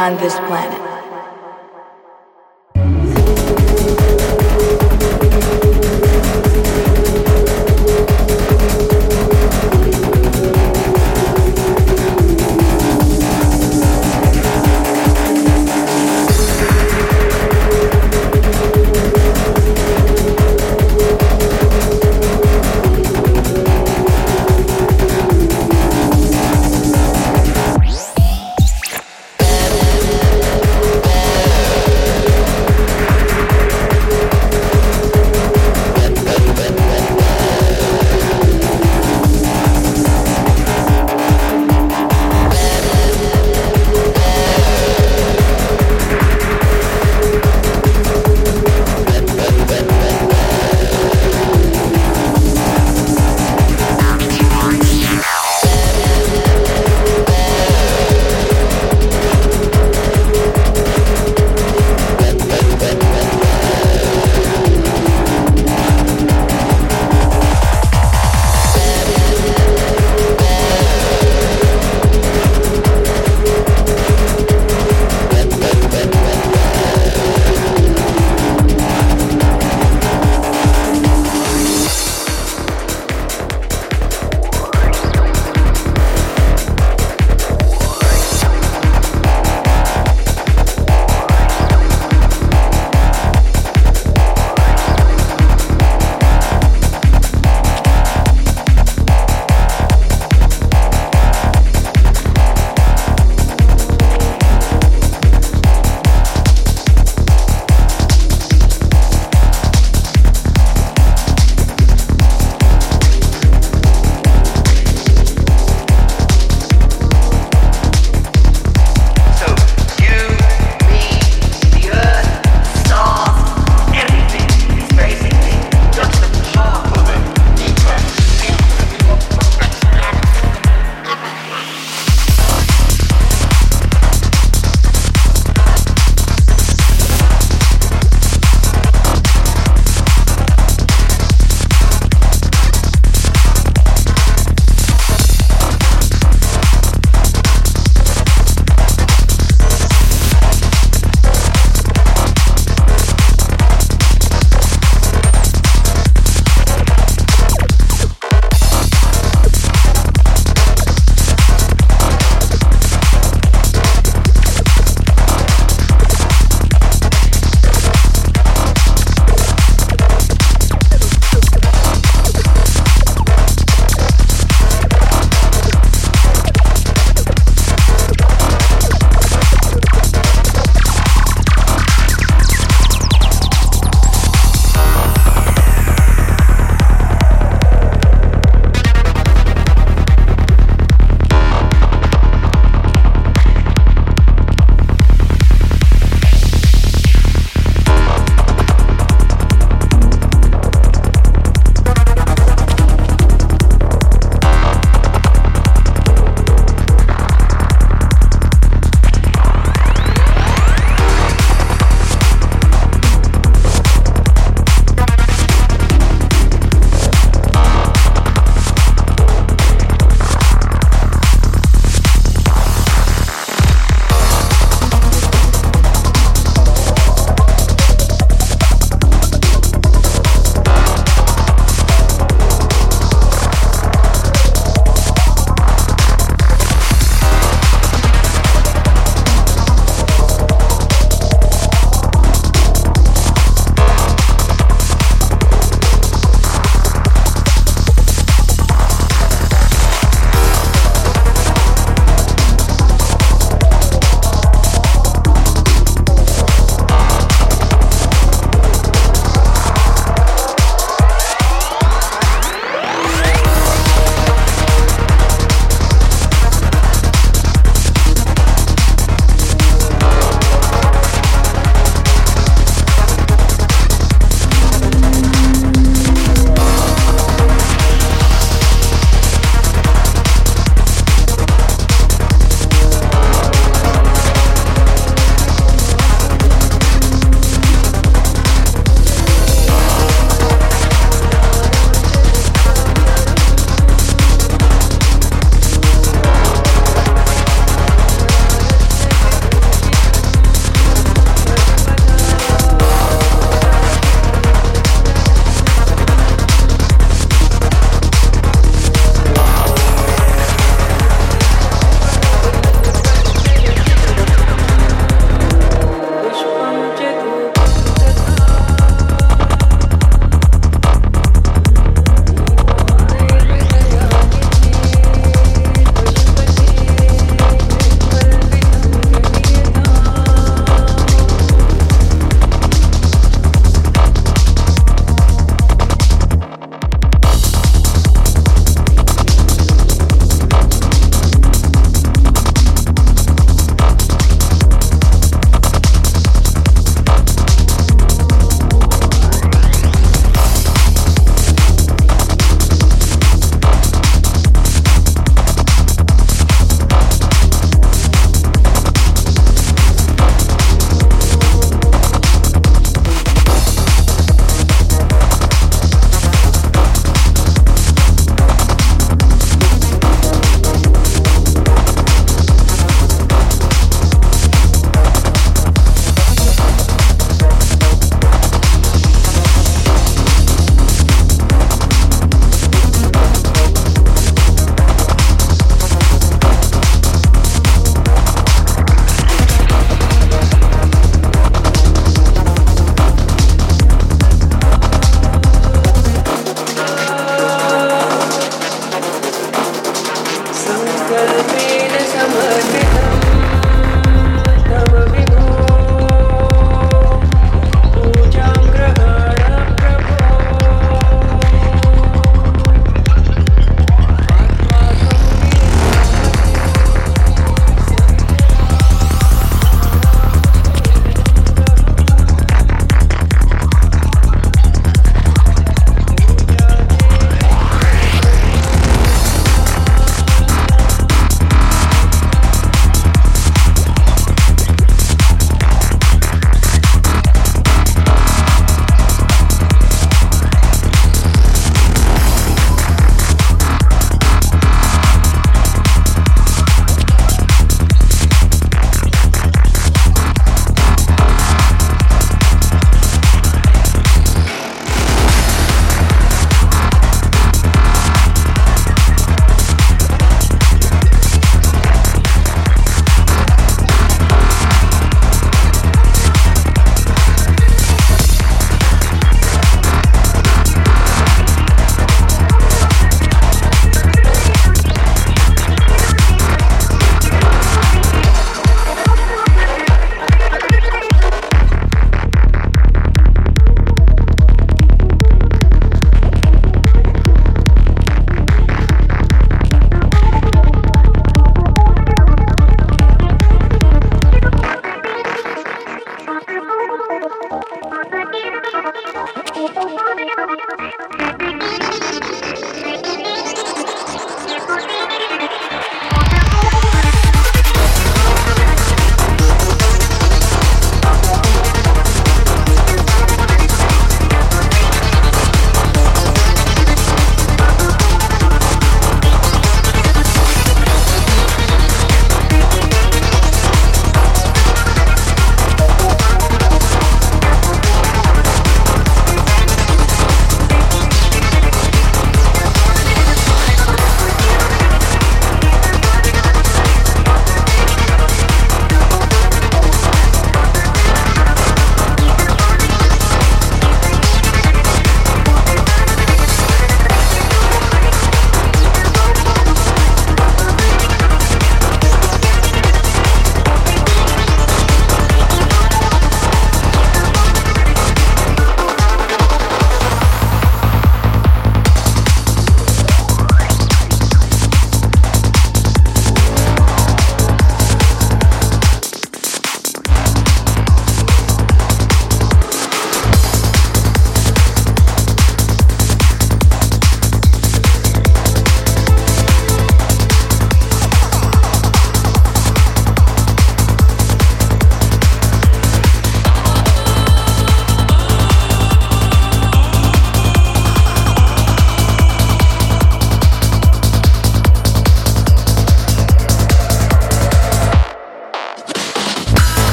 beyond this planet.